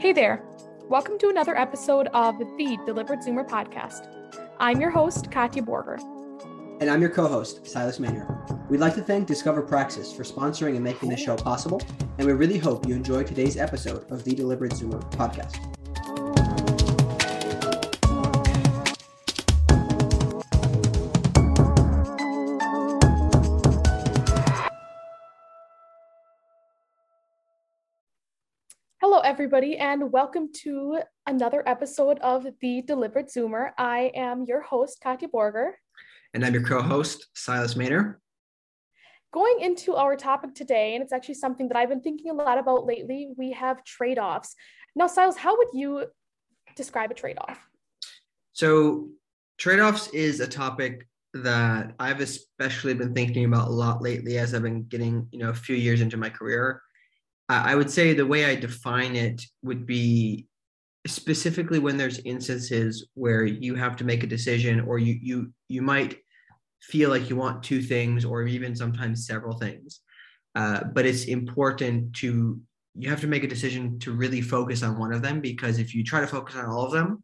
Hey there. Welcome to another episode of the Deliberate Zoomer podcast. I'm your host, Katja Borger. And I'm your co host, Silas Manor. We'd like to thank Discover Praxis for sponsoring and making this show possible, and we really hope you enjoy today's episode of the Deliberate Zoomer podcast. Hello, everybody, and welcome to another episode of the Deliberate Zoomer. I am your host, Katja Borger. And I'm your co host, Silas Manor. Going into our topic today, and it's actually something that I've been thinking a lot about lately, we have trade offs. Now, Silas, how would you describe a trade off? So, trade offs is a topic that I've especially been thinking about a lot lately as I've been getting, you know, a few years into my career. I would say the way I define it would be specifically when there's instances where you have to make a decision or you you you might feel like you want two things or even sometimes several things. Uh, but it's important to you have to make a decision to really focus on one of them because if you try to focus on all of them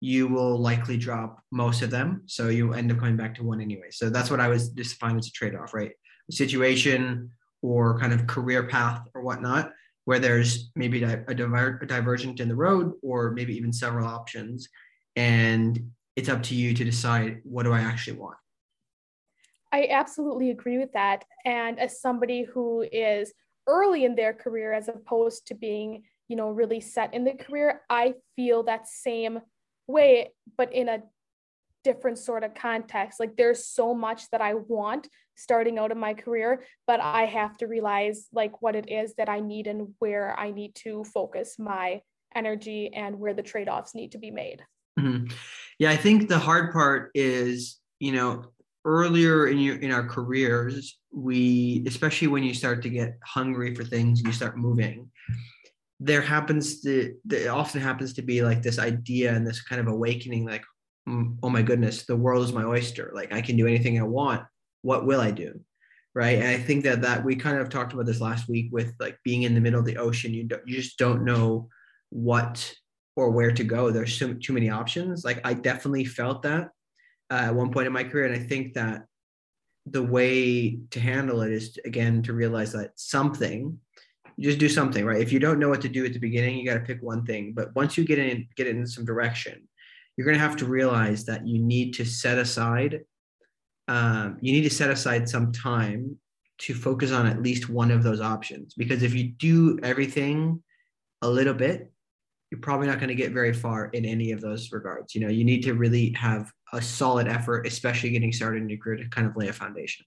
you will likely drop most of them. So you end up coming back to one anyway. So that's what i was just as a trade-off right? Situation or kind of career path or whatnot, where there's maybe a, diver- a divergent in the road or maybe even several options. And it's up to you to decide what do I actually want. I absolutely agree with that. And as somebody who is early in their career as opposed to being, you know, really set in the career, I feel that same way, but in a different sort of context. Like there's so much that I want starting out in my career, but I have to realize like what it is that I need and where I need to focus my energy and where the trade-offs need to be made. Mm-hmm. Yeah, I think the hard part is, you know, earlier in your in our careers, we especially when you start to get hungry for things, you start moving. There happens to there often happens to be like this idea and this kind of awakening, like, mm, oh my goodness, the world is my oyster. Like I can do anything I want what will I do? Right. And I think that that we kind of talked about this last week with like being in the middle of the ocean. You don't, you just don't know what or where to go. There's so, too many options. Like I definitely felt that uh, at one point in my career, and I think that the way to handle it is again to realize that something just do something right if you don't know what to do at the beginning you got to pick one thing but once you get in get in some direction you're going to have to realize that you need to set aside um, you need to set aside some time to focus on at least one of those options. Because if you do everything a little bit you're probably not going to get very far in any of those regards. You know you need to really have a solid effort especially getting started in your career to kind of lay a foundation.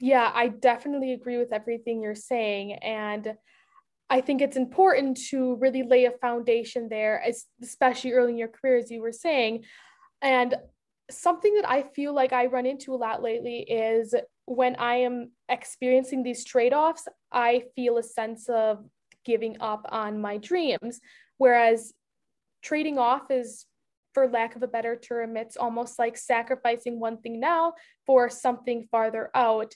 Yeah i definitely agree with everything you're saying and I think it's important to really lay a foundation there, especially early in your career, as you were saying. And something that I feel like I run into a lot lately is when I am experiencing these trade offs, I feel a sense of giving up on my dreams. Whereas trading off is, for lack of a better term, it's almost like sacrificing one thing now for something farther out.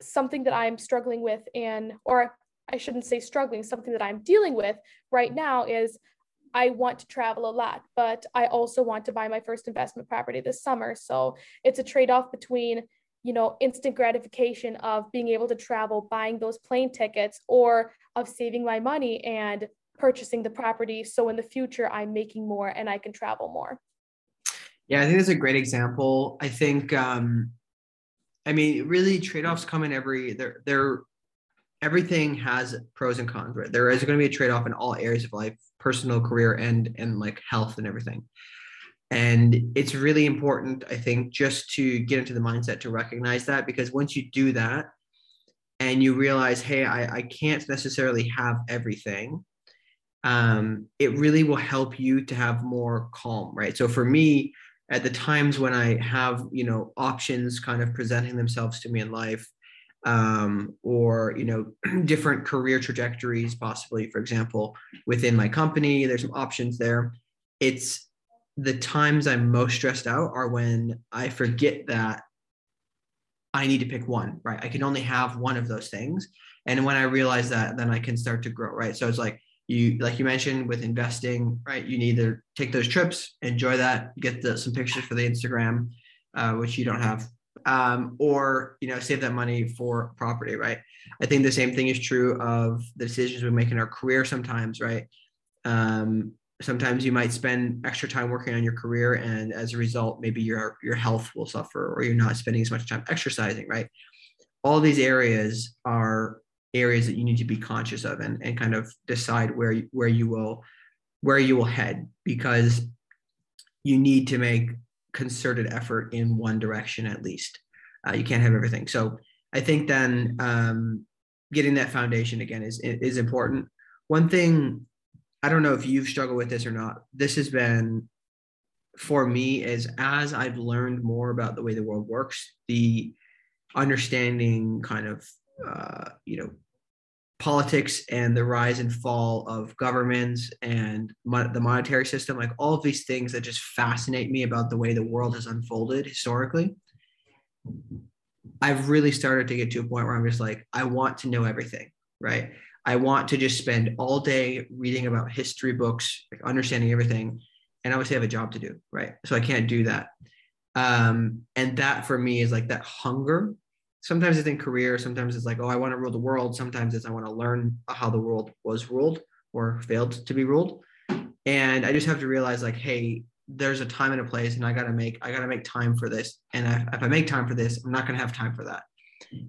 Something that I'm struggling with, and, or I shouldn't say struggling, something that I'm dealing with right now is I want to travel a lot, but I also want to buy my first investment property this summer. So it's a trade off between, you know, instant gratification of being able to travel, buying those plane tickets, or of saving my money and purchasing the property. So in the future, I'm making more and I can travel more. Yeah, I think that's a great example. I think, um, I mean, really, trade offs come in every, they're, they're, everything has pros and cons, right? There is going to be a trade off in all areas of life personal career and and like health and everything and it's really important i think just to get into the mindset to recognize that because once you do that and you realize hey i, I can't necessarily have everything um, it really will help you to have more calm right so for me at the times when i have you know options kind of presenting themselves to me in life um, or you know different career trajectories possibly for example within my company there's some options there. It's the times i'm most stressed out are when i forget that i need to pick one right? I can only have one of those things. And when i realize that then i can start to grow right? So it's like you like you mentioned with investing right? You need to take those trips enjoy that get the, some pictures for the instagram uh, which you don't have um, or you know save that money for property right? I think the same thing is true of the decisions we make in our career sometimes right? Um, sometimes you might spend extra time working on your career and as a result maybe your your health will suffer or you're not spending as much time exercising right? All these areas are areas that you need to be conscious of and, and kind of decide where where you will where you will head because you need to make concerted effort in one direction at least. Uh, you can't have everything. So i think then um, getting that foundation again is is important. One thing i don't know if you've struggled with this or not this has been for me is as i've learned more about the way the world works the understanding kind of uh, you know politics and the rise and fall of governments and the monetary system like all of these things that just fascinate me about the way the world has unfolded historically i've really started to get to a point where i'm just like i want to know everything right? I want to just spend all day reading about history books like understanding everything and obviously I have a job to do right? So i can't do that. Um, and that for me is like that hunger sometimes it's in career sometimes it's like oh i want to rule the world. Sometimes it's i want to learn how the world was ruled or failed to be ruled. And i just have to realize like hey there's a time and a place and i got to make i got to make time for this. And if, if i make time for this i'm not to have time for that.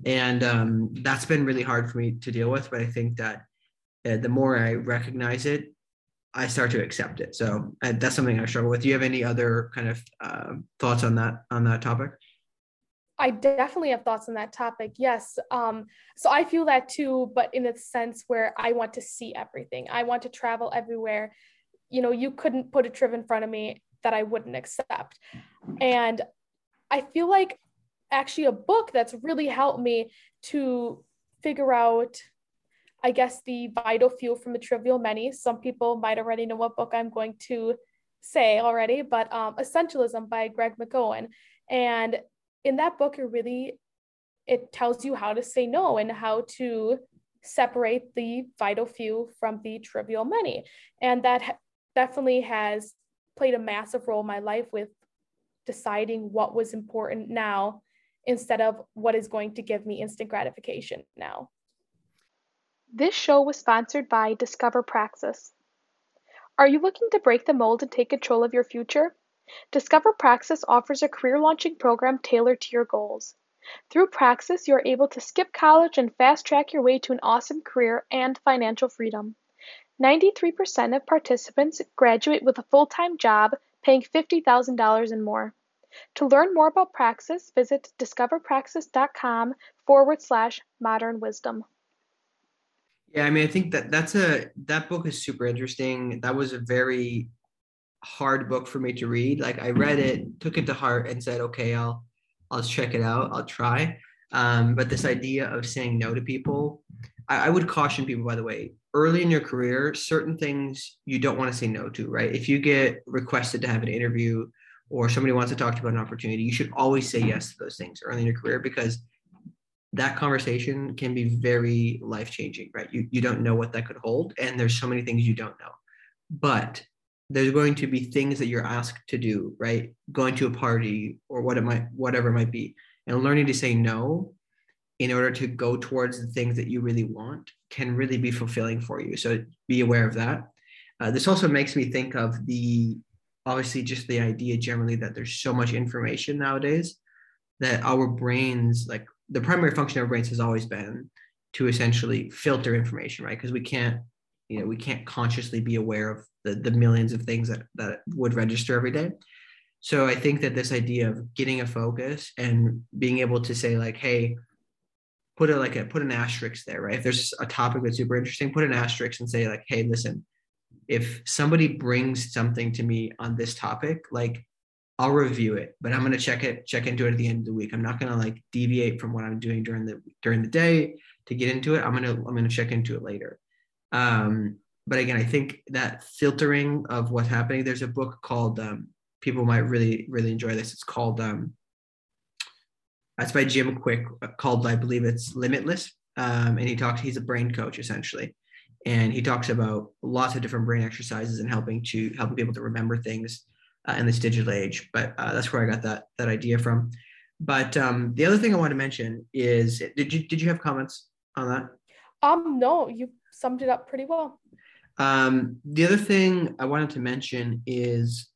And um, that's been really hard for me to deal with but i think that uh, the more i recognize it i start to accept it. So uh, that's something i struggle with. Do you have any other kind of uh, thoughts on that on that topic I definitely have thoughts on that topic. Yes. Um, so I feel that too, but in a sense where I want to see everything. I want to travel everywhere. You know, you couldn't put a trip in front of me that I wouldn't accept. And I feel like actually a book that's really helped me to figure out, I guess, the vital few from the trivial many. Some people might already know what book I'm going to say already, but um, Essentialism by Greg McKeown. And in that book it really it tells you how to say no and how to separate the vital few from the trivial many. And that definitely has played a massive role in my life with deciding what was important now instead of what is going to give me instant gratification now. This show was sponsored by discover praxis. Are you looking to break the mold and take control of your future Discover Praxis offers a career launching program tailored to your goals. Through Praxis, you are able to skip college and fast track your way to an awesome career and financial freedom. 93% of participants graduate with a full time job paying $50,000 and more. To learn more about Praxis, visit discoverpraxis.com forward slash modern wisdom. Yeah, I mean, I think that that's a that book is super interesting. That was a very hard book for me to read. Like I read it, took it to heart, and said, "Okay, I'll I'll check it out. I'll try." Um, but this idea of saying no to people, I, I would caution people. By the way, early in your career, certain things you don't want to say no to. Right? If you get requested to have an interview or somebody wants to talk to you about an opportunity, you should always say yes to those things early in your career because that conversation can be very life changing, right? You, you don't know what that could hold. And there's so many things you don't know. But there's going to be things that you're asked to do, right? Going to a party or what it might, whatever it might be, and learning to say no in order to go towards the things that you really want can really be fulfilling for you. So be aware of that. Uh, this also makes me think of the obviously just the idea generally that there's so much information nowadays that our brains, like the primary function of our brains has always been to essentially filter information, right? Because we can't, you know, we can't consciously be aware of the, the millions of things that, that would register every day. So I think that this idea of getting a focus and being able to say like, hey, put a like a put an asterisk there, right? If there's a topic that's super interesting, put an asterisk and say like, hey, listen, if somebody brings something to me on this topic, like I'll review it, but I'm gonna check it, check into it at the end of the week. I'm not gonna like deviate from what I'm doing during the during the day to get into it. I'm gonna I'm gonna check into it later. Um, but again, I think that filtering of what's happening. There's a book called um, people might really really enjoy this. It's called um, by Jim Kwik uh, called I believe it's Limitless. um, and he talks. He's a brain coach essentially, and he talks about lots of different brain exercises and helping to helping people to remember things uh, in this digital age. But uh, that's where I got that that idea from. But um, the other thing I want to mention is, did you did you have comments on that? Um, no, you summed it up pretty well. Um, the other thing I wanted to mention is,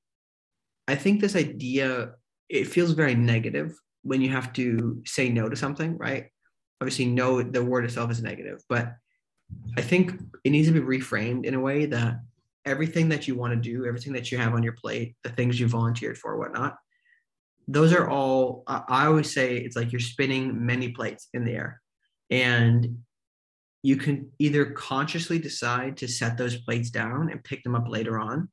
I think this idea it feels very negative when you have to say no to something, right? Obviously, no, the word itself is negative, but I think it needs to be reframed in a way that everything that you want to do, everything that you have on your plate, the things you volunteered for, whatnot, those are all, I always say it's like you're spinning many plates in the air. And you can either consciously decide to set those plates down and pick them up later on.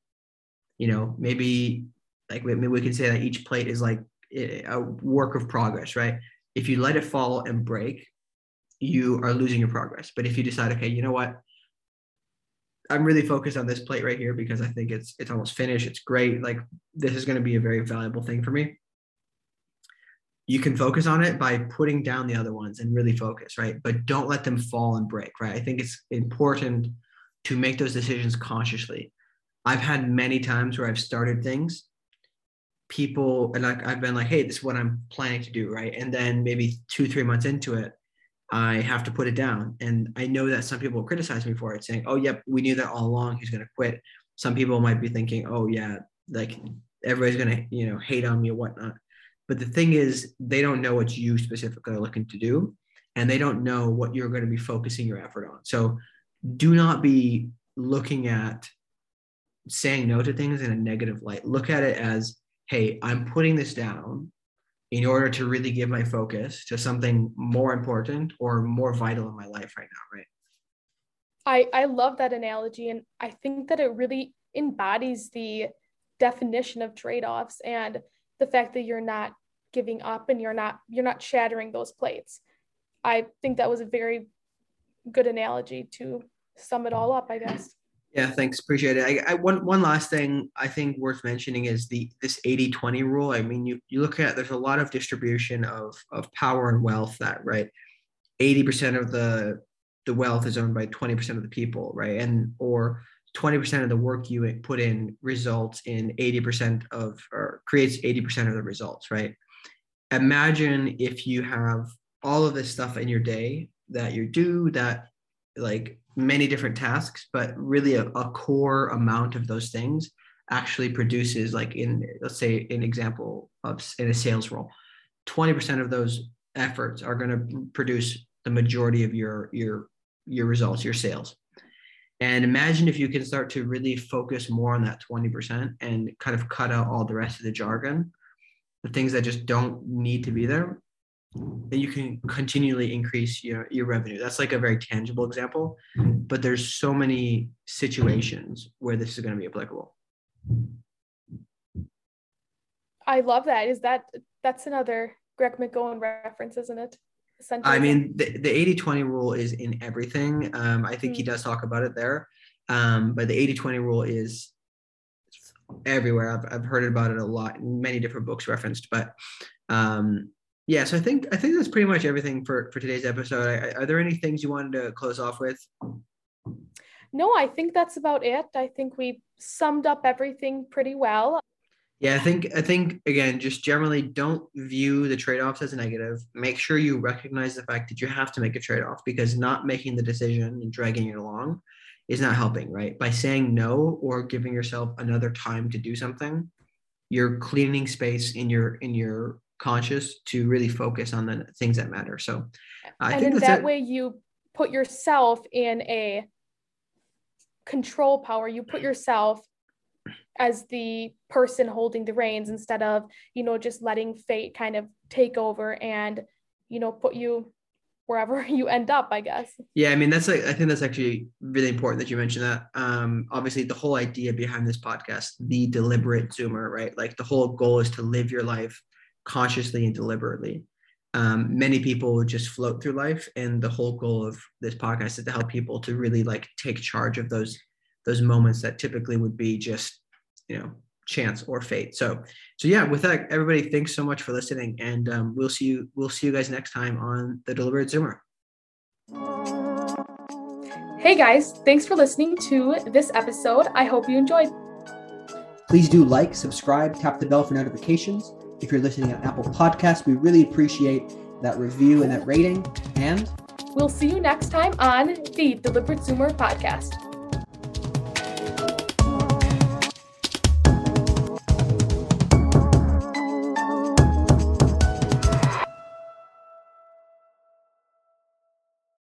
You know, maybe like maybe we can say that each plate is like a work of progress, right? If you let it fall and break, you are losing your progress. But if you decide, okay, you know what, I'm really focused on this plate right here because I think it's it's almost finished. It's great. Like this is going to be a very valuable thing for me. You can focus on it by putting down the other ones and really focus, right? But don't let them fall and break, right? I think it's important to make those decisions consciously. I've had many times where I've started things, people and like I've been like, hey, this is what I'm planning to do, right? And then maybe two, three months into it, I have to put it down. And I know that some people criticize me for it, saying, oh, yep, we knew that all along. He's going to quit. Some people might be thinking, oh, yeah, like everybody's going to, you know, hate on me or whatnot. But the thing is, they don't know what you specifically are looking to do. And they don't know what you're going to be focusing your effort on. So do not be looking at saying no to things in a negative light. Look at it as, hey, I'm putting this down in order to really give my focus to something more important or more vital in my life right now, right? I, I love that analogy. And I think that it really embodies the definition of trade-offs and the fact that you're not giving up and you're not you're not shattering those plates. I think that was a very good analogy to sum it all up, I guess. Yeah, thanks. Appreciate it. I, I, one one last thing I think worth mentioning is the this 80-20 rule. I mean, you you look at there's a lot of distribution of of power and wealth that right. 80% of the the wealth is owned by 20% of the people, right? And or 20% of the work you put in results in 80% of or creates 80% of the results, right? Imagine if you have all of this stuff in your day that you do that like many different tasks, but really a, a core amount of those things actually produces like in let's say an example of in a sales role 20% of those efforts are going to produce the majority of your your your results your sales and imagine if you can start to really focus more on that 20% and kind of cut out all the rest of the jargon the things that just don't need to be there then you can continually increase your, your revenue. That's like a very tangible example, but there's so many situations where this is going to be applicable. I love that. Is that that's another Greg McKeown reference, isn't it? I mean, the, the 80 20 rule is in everything. Um, I think mm. he does talk about it there. Um, but the 80 20 rule is everywhere. I've, I've heard about it a lot, many different books referenced, but um, yeah so i think i think that's pretty much everything for for today's episode are, are there any things you wanted to close off with no i think that's about it i think we summed up everything pretty well yeah i think i think again just generally don't view the trade-offs as a negative make sure you recognize the fact that you have to make a trade-off because not making the decision and dragging it along is not helping right by saying no or giving yourself another time to do something you're cleaning space in your in your conscious to really focus on the things that matter. So I and think in that it. way you put yourself in a control power. You put yourself as the person holding the reins instead of, you know, just letting fate kind of take over and, you know, put you wherever you end up, I guess. Yeah, I mean that's like I think that's actually really important that you mentioned that. Um, obviously, the whole idea behind this podcast, the deliberate zoomer, right? Like the whole goal is to live your life consciously and deliberately. Um, many people just float through life, and the whole goal of this podcast is to help people to really like take charge of those those moments that typically would be just you know chance or fate. So so yeah, with that, everybody, thanks so much for listening, and um, we'll see you we'll see you guys next time on the Deliberate Zoomer. Hey guys, thanks for listening to this episode. I hope you enjoyed. Please do like, subscribe, tap the bell for notifications. If you're listening on Apple Podcasts, we really appreciate that review and that rating. And we'll see you next time on the Deliberate Zoomer podcast.